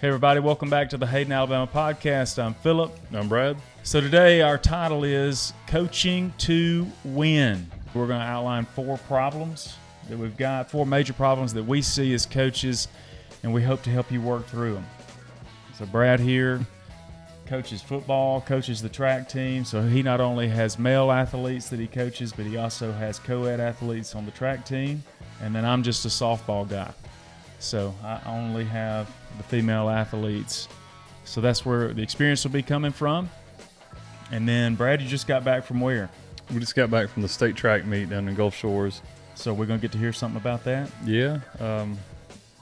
Hey, everybody, welcome back to the Hayden, Alabama podcast. I'm Phillip. I'm Brad. So, today our title is Coaching to Win. We're going to outline four problems that we've got, four major problems that we see as coaches, and we hope to help you work through them. So, Brad here coaches football, coaches the track team. So, he not only has male athletes that he coaches, but he also has co ed athletes on the track team. And then I'm just a softball guy. So, I only have the female athletes. So that's where the experience will be coming from. And then, Brad, you just got back from where? We just got back from the state track meet down in Gulf Shores. So we're going to get to hear something about that? Yeah. Um,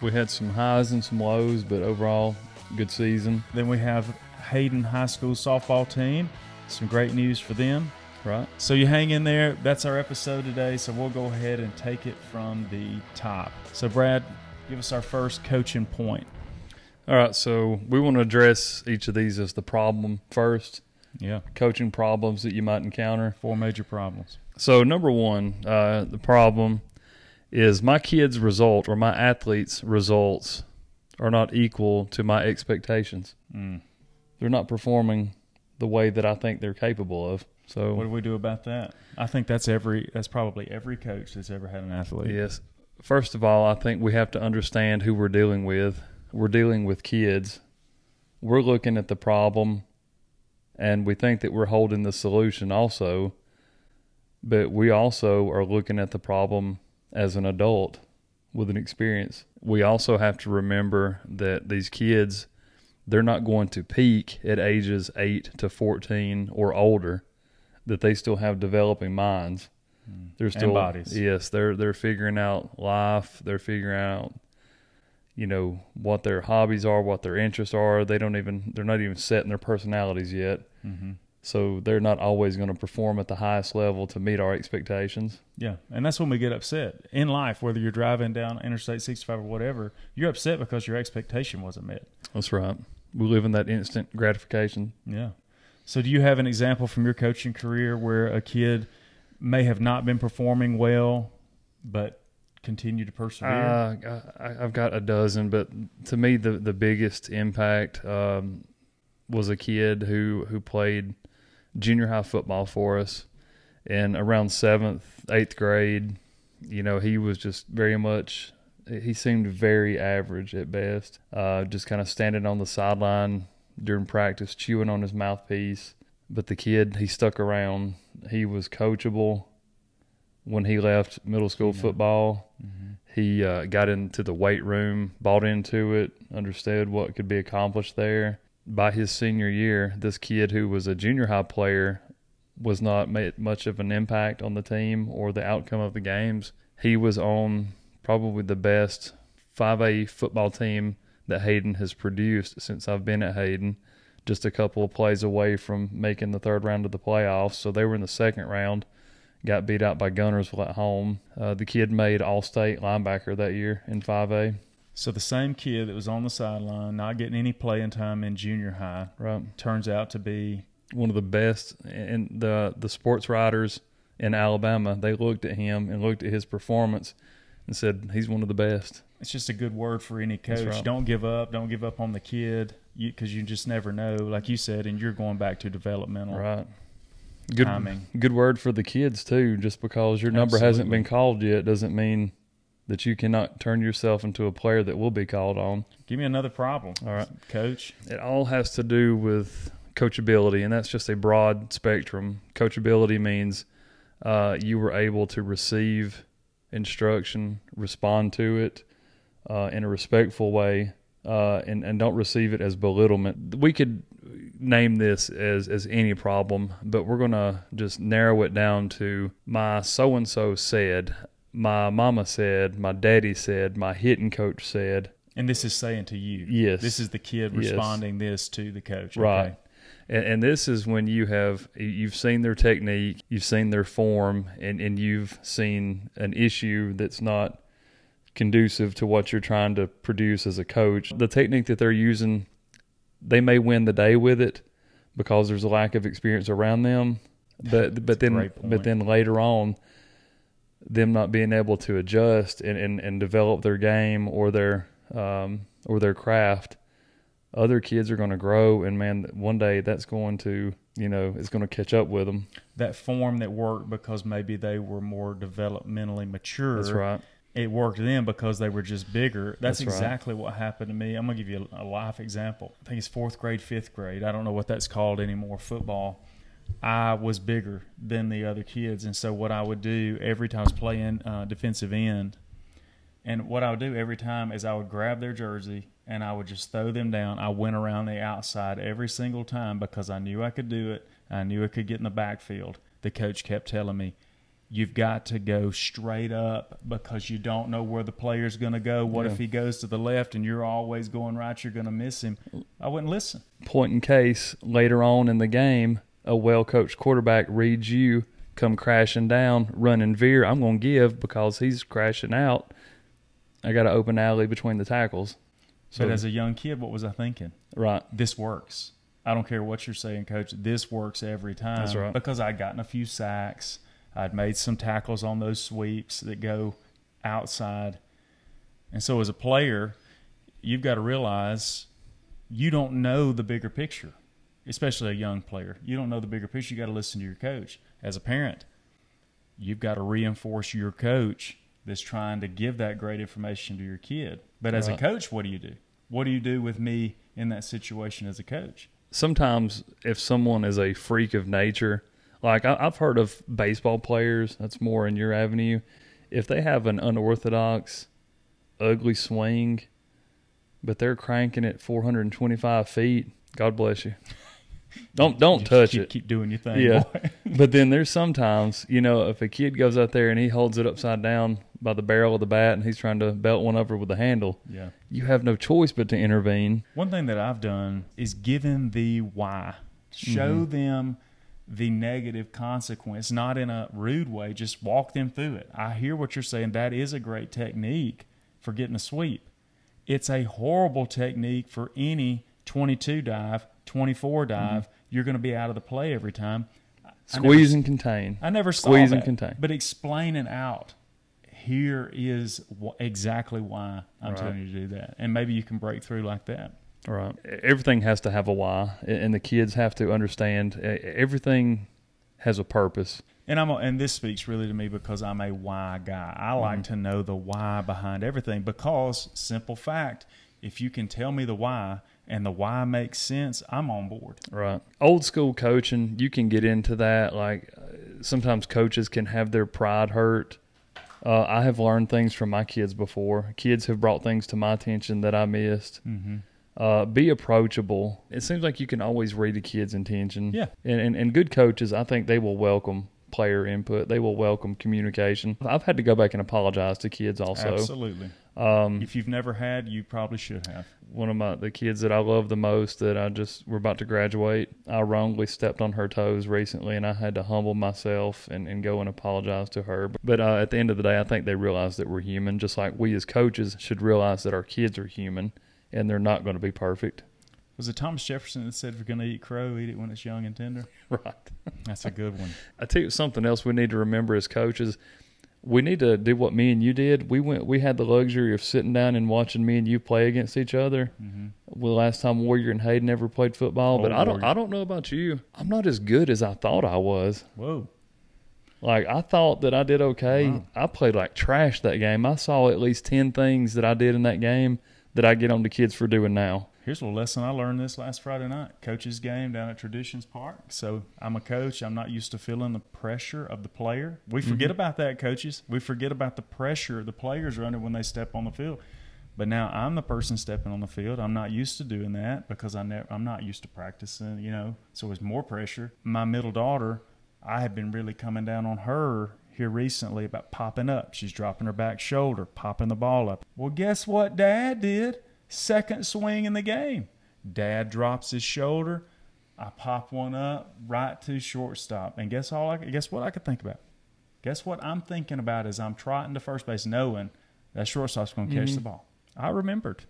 we had some highs and some lows, but overall, good season. Then we have Hayden High School softball team. Some great news for them. Right. So you hang in there. That's our episode today. So we'll go ahead and take it from the top. So, Brad, give us our first coaching point. All right, so we want to address each of these as the problem first. Yeah. Coaching problems that you might encounter. Four major problems. So, number one, uh, the problem is my kids' result or my athletes' results are not equal to my expectations. Mm. They're not performing the way that I think they're capable of. So, what do we do about that? I think that's every that's probably every coach that's ever had an athlete. Yes. First of all, I think we have to understand who we're dealing with we're dealing with kids, we're looking at the problem and we think that we're holding the solution also, but we also are looking at the problem as an adult with an experience. We also have to remember that these kids, they're not going to peak at ages 8 to 14 or older, that they still have developing minds. They're still and bodies. Yes, they're they're figuring out life, they're figuring out you know what their hobbies are, what their interests are. They don't even they're not even setting their personalities yet. Mm-hmm. So they're not always going to perform at the highest level to meet our expectations. Yeah, and that's when we get upset in life. Whether you're driving down Interstate 65 or whatever, you're upset because your expectation wasn't met. That's right. We live in that instant gratification. Yeah. So, do you have an example from your coaching career where a kid may have not been performing well, but continue to persevere? Uh, I, I've got a dozen, but to me, the the biggest impact um, was a kid who who played junior high football for us, and around seventh, eighth grade, you know, he was just very much. He seemed very average at best. Uh, just kind of standing on the sideline during practice, chewing on his mouthpiece. But the kid, he stuck around. He was coachable when he left middle school yeah. football. Mm-hmm. He uh, got into the weight room, bought into it, understood what could be accomplished there. By his senior year, this kid who was a junior high player was not made much of an impact on the team or the outcome of the games. He was on probably the best 5A football team that Hayden has produced since I've been at Hayden. Just a couple of plays away from making the third round of the playoffs. So they were in the second round got beat out by Guntersville at home. Uh, the kid made All State linebacker that year in 5A. So the same kid that was on the sideline, not getting any playing time in junior high, right, turns out to be one of the best. And the the sports writers in Alabama, they looked at him and looked at his performance and said he's one of the best. It's just a good word for any coach. Right. Don't give up. Don't give up on the kid because you, you, just never know, like you said, and you're going back to developmental. Right good, timing. Good word for the kids too. Just because your number Absolutely. hasn't been called yet doesn't mean that you cannot turn yourself into a player that will be called on. Give me another problem. All right, coach. It all has to do with coachability, and that's just a broad spectrum. Coachability means uh, you were able to receive instruction, respond to it uh, in a respectful way, uh, and and don't receive it as belittlement. We could name this as as any problem, but we're gonna just narrow it down to my so and so said, my mama said, my daddy said, my hitting coach said. And this is saying to you, yes, this is the kid responding yes. this to the coach, right? Okay. And, and this is when you have you've seen their technique, you've seen their form, and and you've seen an issue that's not conducive to what you're trying to produce as a coach. The technique that they're using they may win the day with it because there's a lack of experience around them. But but then but then later on, them not being able to adjust and, and, and develop their game or their um, or their craft other kids are going to grow, and man, one day that's going to you know it's going to catch up with them. That form that worked because maybe they were more developmentally mature. That's right. It worked then because they were just bigger. That's, That's right. exactly what happened to me. I'm gonna give you a, a life example. I think it's fourth grade, fifth grade. I don't know what that's called anymore. Football. I was bigger than the other kids, and so what I would do every time I was playing uh, defensive end, and what I would do every time is I would grab their jersey and I would just throw them down. I went around the outside every single time because I knew I could do it. I knew I could get in the backfield. The coach kept telling me, You've got to go straight up because you don't know where the player's going to go. What Yeah. if he goes to the left and you're always going right? You're going to miss him. I wouldn't listen. Point in case later on in the game, a well coached quarterback reads you come crashing down, run and veer. I'm going to give because he's crashing out. I got an open alley between the tackles. So but as a young kid, what was I thinking? right, This works. I don't care what you're saying, coach. This works every time. That's right. Because I'd gotten a few sacks. I'd made some tackles on those sweeps that go outside. And so as a player, you've got to realize you don't know the bigger picture, especially a young player. You don't know the bigger picture. You got to listen to your coach. As a parent, you've got to reinforce your coach that's trying to give that great information to your kid. But as Right. a coach, what do you do? What do you do with me in that situation as a coach? sometimes if someone is a freak of nature, like I, I've heard of baseball players, that's more in your avenue. If they have an unorthodox, ugly swing, but they're cranking it 425 feet, God bless you. Don't don't You touch keep, it. Keep doing your thing. Yeah. But then there's sometimes, you know, if a kid goes out there and he holds it upside down by the barrel of the bat and he's trying to belt one over with the handle, yeah. you have no choice but to intervene. One thing that I've done is given the why. Show Mm-hmm. them the negative consequence, not in a rude way. Just walk them through it. I hear what you're saying. That is a great technique for getting a sweep. It's a horrible technique for any 22 dive, 24 dive. Mm-hmm. You're going to be out of the play every time. I never Squeeze and contain. I never saw Squeeze and contain. But explain it out. Here is wh- exactly why I'm Right. telling you to do that, and maybe you can break through like that. Right. Everything has to have a why, and the kids have to understand everything has a purpose. And I'm a, and this speaks really to me because I'm a why guy. I like Mm-hmm. to know the why behind everything because simple fact, if you can tell me the why and the why makes sense, I'm on board. Right. Old school coaching, you can get into that. Like uh, sometimes coaches can have their pride hurt. Uh, I have learned things from my kids before. Kids have brought things to my attention that I missed. Mm-hmm. Uh, be approachable. It seems like you can always read a kid's intention. Yeah. And, and and good coaches, I think they will welcome player input. They will welcome communication. I've had to go back and apologize to kids also. Absolutely. Um, If you've never had, you probably should have. one of my the kids that I love the most that I just we're about to graduate. I wrongly stepped on her toes recently, and I had to humble myself and, and go and apologize to her. But uh, at the end of the day, I think they realize that we're human, just like we as coaches should realize that our kids are human and they're not going to be perfect. Was it Thomas Jefferson that said, "If you're going to eat crow, eat it when it's young and tender"? Right. That's a good one. I tell you something else we need to remember as coaches. We need to do what me and you did. We went. We had the luxury of sitting down and watching me and you play against each other. Mm-hmm. Well, last time Warrior and Hayden ever played football, but Oh, I don't. Warrior. I don't know about you. I'm not as good as I thought I was. Whoa. Like I thought that I did okay. Wow. I played like trash that game. I saw at least ten things that I did in that game that I get on the kids for doing now. Here's a little lesson I learned this last Friday night. Coach's game down at Traditions Park. So I'm a coach. I'm not used to feeling the pressure of the player. We mm-hmm. forget about that, coaches. We forget about the pressure the players are under when they step on the field. But now I'm the person stepping on the field. I'm not used to doing that because I never, I'm not used to practicing, you know. So it's more pressure. My middle daughter, I have been really coming down on her here recently about popping up. She's dropping her back shoulder, popping the ball up. Well, guess what Dad did? Second swing in the game. Dad drops his shoulder. I pop one up right to shortstop. And guess all I guess what I could think about? Guess what I'm thinking about as I'm trotting to first base knowing that shortstop's going to catch Mhm. the ball. I remembered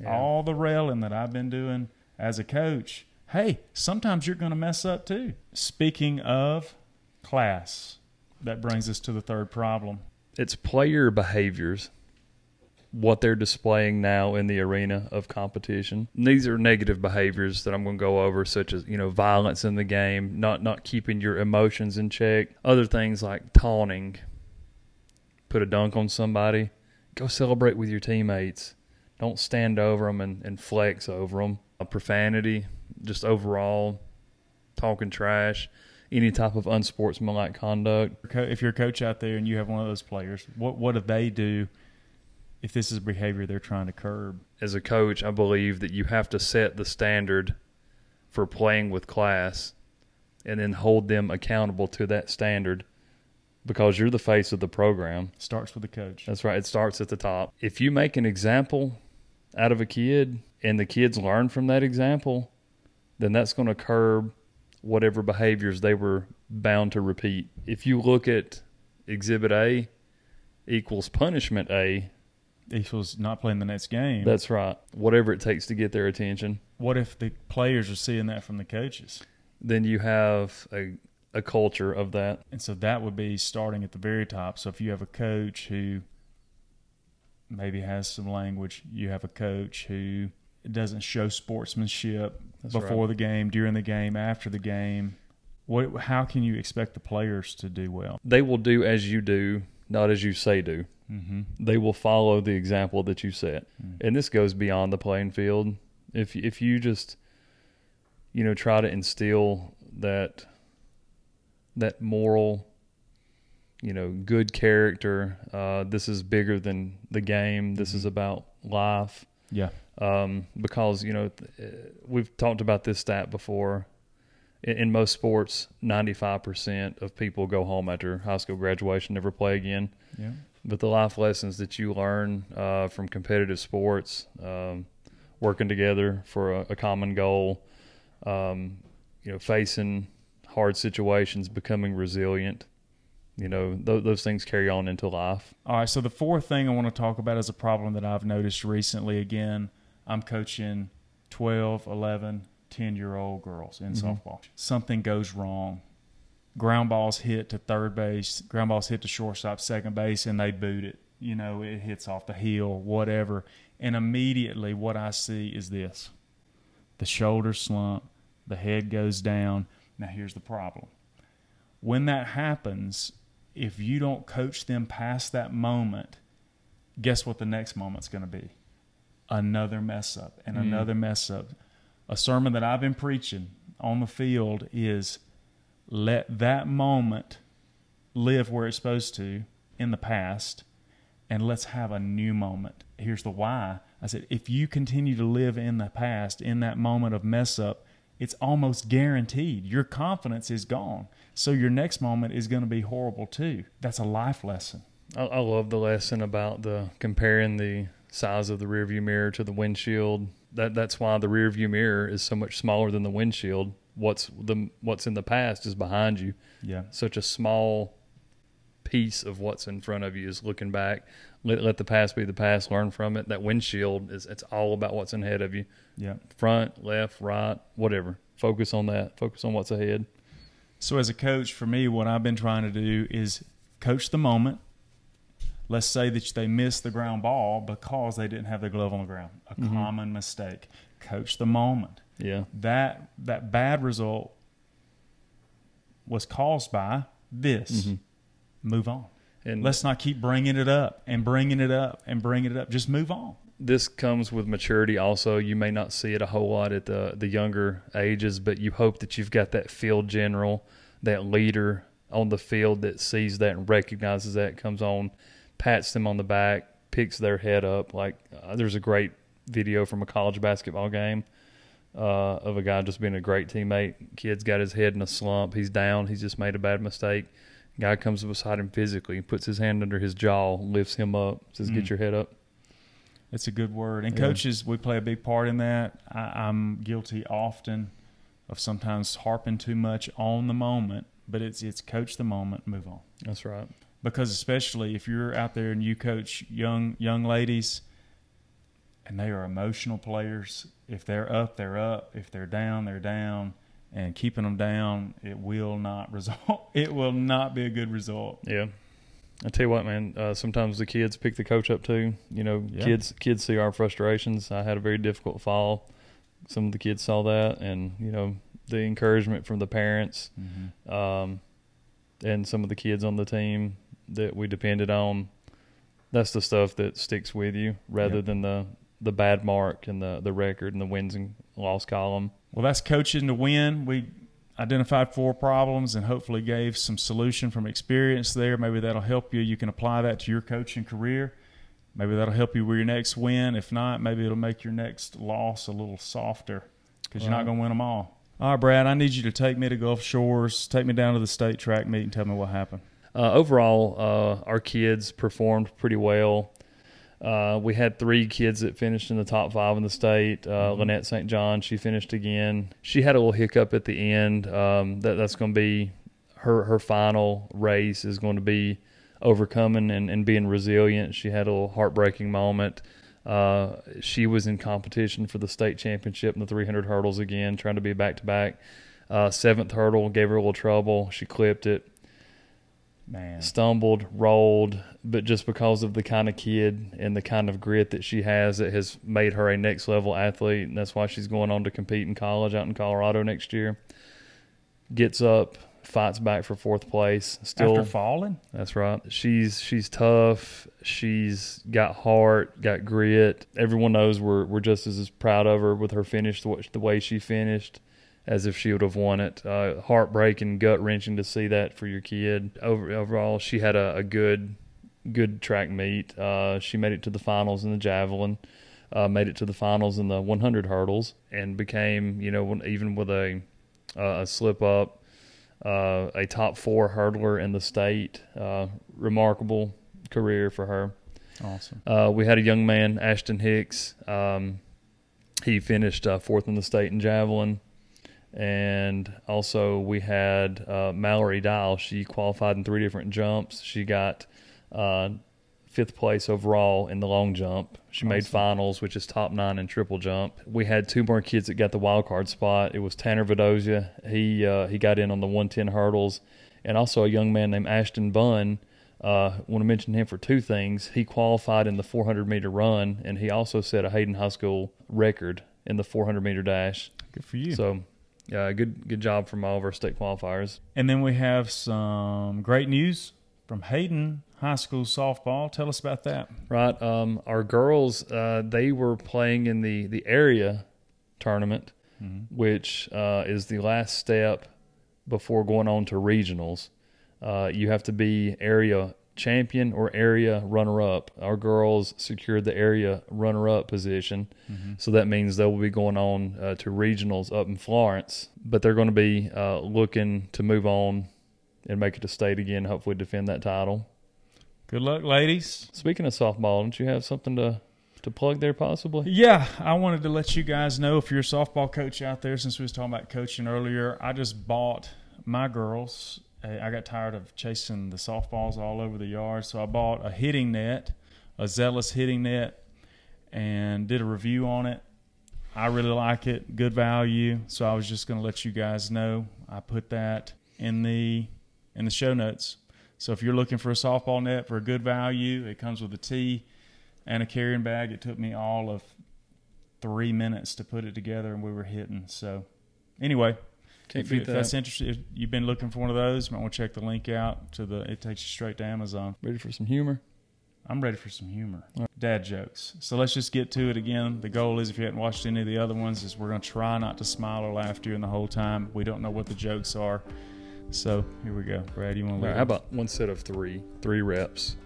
Yeah. all the railing that I've been doing as a coach. Hey, sometimes you're going to mess up too. Speaking of class, that brings us to the third problem. It's player behaviors. what they're displaying now in the arena of competition. These are negative behaviors that I'm going to go over, such as you know violence in the game, not not keeping your emotions in check. Other things like taunting, put a dunk on somebody, go celebrate with your teammates. Don't stand over them and, and flex over them. A profanity, just overall talking trash, any type of unsportsmanlike conduct. If you're a coach out there and you have one of those players, what what do they do if this is behavior they're trying to curb? As a coach, I believe that you have to set the standard for playing with class and then hold them accountable to that standard because you're the face of the program. Starts with the coach. That's right. It starts at the top. If you make an example out of a kid and the kids learn from that example, then that's going to curb whatever behaviors they were bound to repeat. If you look at Exhibit A equals punishment A, equals not playing the next game. That's right. Whatever it takes to get their attention. What if the players are seeing that from the coaches? Then you have a a culture of that. And so that would be starting at the very top. So if you have a coach who maybe has some language, you have a coach who doesn't show sportsmanship That's before right. the game, during the game, after the game. What, how can you expect the players to do well? They will do as you do, not as you say do. Mm-hmm. They will follow the example that you set, mm-hmm. and this goes beyond the playing field. If if you just, you know, try to instill that that moral, you know, good character. Uh, this is bigger than the game. This is mm-hmm. about life. Yeah. Um, because you know uh, we've talked about this stat before. In, in most sports, ninety-five percent of people go home after high school graduation, never play again. Yeah. But the life lessons that you learn uh, from competitive sports, um, working together for a, a common goal, um, you know, facing hard situations, becoming resilient. You know, th- those things carry on into life. All right. So the fourth thing I want to talk about is a problem that I've noticed recently. Again, I'm coaching 12, 11, 10 year old girls in mm-hmm. softball. Something goes wrong. Ground balls hit to third base, ground balls hit to shortstop, second base, and they boot it. You know, it hits off the heel, whatever. And immediately what I see is this the shoulders slump, the head goes down now, here's the problem. When that happens, if you don't coach them past that moment, guess what the next moment's going to be? Another mess up and mm. another mess up. A sermon that I've been preaching on the field is let that moment live where it's supposed to in the past and let's have a new moment. Here's the why. I said, if you continue to live in the past, in that moment of mess up, it's almost guaranteed. Your confidence is gone. So your next moment is going to be horrible too. That's a life lesson. I, I love the lesson about the comparing the size of the rearview mirror to the windshield. That that's why the rearview mirror is so much smaller than the windshield. What's the what's in the past is behind you. Yeah. Such a small piece of what's in front of you is looking back. Let, let the past be the past. Learn from it. That windshield is it's all about what's ahead of you. Yeah. Front, left, right, whatever. Focus on that. Focus on what's ahead. So as a coach, for me, what I've been trying to do is coach the moment. Let's say that they missed the ground ball because they didn't have their glove on the ground. A mm-hmm. common mistake. Coach the moment. Yeah. That that bad result was caused by this. Mm-hmm move on. And let's not keep bringing it up and bringing it up and bringing it up. Just move on. This comes with maturity. Also, you may not see it a whole lot at the the younger ages, but you hope that you've got that field general, that leader on the field that sees that and recognizes that, comes on, pats them on the back, picks their head up. Like uh, there's a great video from a college basketball game uh, of a guy just being a great teammate. Kid's got his head in a slump. He's down. He's just made a bad mistake Guy comes beside him physically, puts his hand under his jaw, lifts him up, says, "Get mm. your head up." It's a good word. And yeah. coaches, we play a big part in that. I, I'm guilty often of sometimes harping too much on the moment, but it's it's coach the moment, move on. That's right. Because especially if you're out there and you coach young young ladies, and they are emotional players. If they're up, they're up. If they're down, they're down and keeping them down, it will not result. It will not be a good result. Yeah. I tell you what, man. Uh, sometimes the kids pick the coach up too. You know, Yeah. kids kids see our frustrations. I had a very difficult fall. Some of the kids saw that, and you know, the encouragement from the parents, Mm-hmm. um, and some of the kids on the team that we depended on. That's the stuff that sticks with you, rather Yep. than the the bad mark and the the record and the wins and loss column. Well, that's coaching to win. We identified four problems and hopefully gave some solution from experience there. Maybe that'll help you. You can apply that to your coaching career. Maybe that'll help you with your next win. If not, maybe it'll make your next loss a little softer because you're not going to win them all. All right, Brad, I need you to take me to Gulf Shores, take me down to the state track meet, and tell me what happened. Uh, overall, uh, our kids performed pretty well. Uh, we had three kids that finished in the top five in the state. Uh, Mhm. Lynette St. John, she finished again. She had a little hiccup at the end. Um, that that's going to be her her final race is going to be overcoming and, and being resilient. She had a little heartbreaking moment. Uh, she was in competition for the state championship in the 300 hurdles again, trying to be back to back. Uh, Seventh hurdle gave her a little trouble. She clipped it Man, stumbled, rolled, but just because of the kind of kid and the kind of grit that she has, it has made her a next level athlete, and that's why she's going on to compete in college out in Colorado next year. Gets up, fights back for fourth place. Still, after falling, that's right. She's she's tough. She's got heart, got grit. Everyone knows we're we're just as proud of her with her finish, the, the way she finished, as if she would have won it. Uh, heartbreaking, gut wrenching to see that for your kid. Over, overall, she had a, a good good track meet. Uh, she made it to the finals in the javelin. Uh, made it to the finals in the 100 hurdles and became, you know, even with a uh, a slip up, uh, a top four hurdler in the state. Uh, remarkable career for her. awesome. Uh, we had a young man, Ashton Hicks. Um, he finished uh, fourth in the state in javelin. And also, we had uh, Mallory Dial. She qualified in three different jumps. She got uh, fifth place overall in the long jump. She made finals, which is top nine in triple jump. We had two more kids that got the wild card spot. It was Tanner Vidozia. He uh, he got in on the 110 hurdles, and also a young man named Ashton Bunn. Uh, want to mention him for two things. He qualified in the 400 meter run, and he also set a Hayden High School record in the 400 meter dash. Good for you. So, yeah, good good job from all of our state qualifiers. and then we have some great news from Hayden High School softball. Tell us about that. Right. Um, our girls, uh, they were playing in the the area tournament, Mm-hmm. which uh, is the last step before going on to regionals. Uh, you have to be area champion or area runner up. Our girls secured the area runner up position, Mm-hmm. so that means they will be going on uh, to regionals up in Florence. But they're going to be uh, looking to move on and make it to state again. Hopefully, defend that title. Good luck, ladies. Speaking of softball, don't you have something to to plug there possibly? Yeah, I wanted to let you guys know if you're a softball coach out there, since we was talking about coaching earlier, I just bought my girls. I got tired of chasing the softballs all over the yard, so I bought a hitting net, a Zelus hitting net, and did a review on it. I really like it, good value. So I was just going to let you guys know. I put that in the in the show notes. So if you're looking for a softball net for a good value, it comes with a tee and a carrying bag. It took me all of three minutes to put it together, and we were hitting. So, anyway, Can't if, if that's interesting, if you've been looking for one of those, you might want to check the link out to the. It takes you straight to Amazon. Ready for some humor? I'm ready for some humor, right. dad jokes. So let's just get to it again. The goal is, if you haven't watched any of the other ones, is we're going to try not to smile or laugh during the whole time. We don't know what the jokes are. So here we go. Brad, you want to right, how about one set of three, three reps,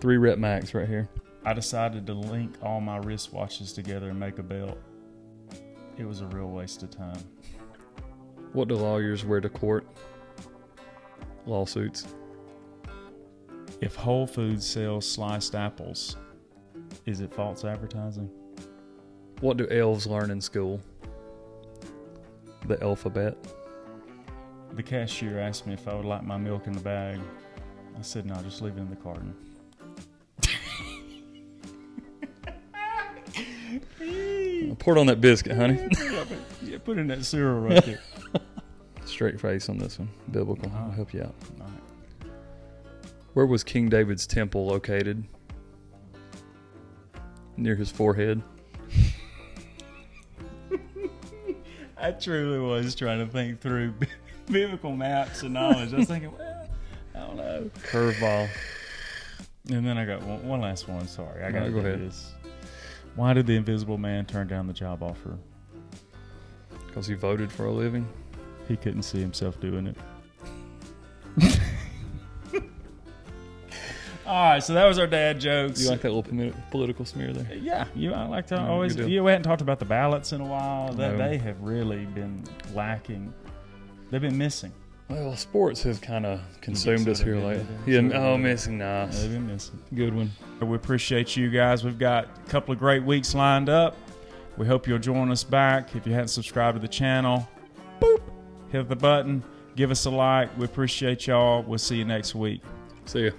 three rep max right here. I decided to link all my wristwatches together and make a belt. It was a real waste of time. What do lawyers wear to court? Lawsuits. If Whole Foods sells sliced apples, is it false advertising? What do elves learn in school? The alphabet. The cashier asked me if I would like my milk in the bag. I said, no, just leave it in the carton. Pour it on that biscuit, honey. yeah, put in that cereal right there. Straight face on this one. Biblical. I'll help you out. All right. Where was King David's temple located? Near his forehead. I truly was trying to think through biblical maps and knowledge. I was thinking, well, I don't know. Curveball. And then I got one, one last one. Sorry, I got to No, go do ahead. this. Why did the Invisible Man turn down the job offer? Because he voted for a living. He couldn't see himself doing it. All right, so that was our dad jokes. You like that little political smear there? Yeah, you. I like to Yeah, always. good deal. You hadn't talked about the ballots in a while. That No. they have really been lacking. They've been missing. Well, sports has kind of consumed us here lately. Yeah, oh, missing nice. They've been missing. Good one. We appreciate you guys. We've got a couple of great weeks lined up. We hope you'll join us back. If you hadn't subscribed to the channel, boop, hit the button, give us a like. We appreciate y'all. We'll see you next week. See ya.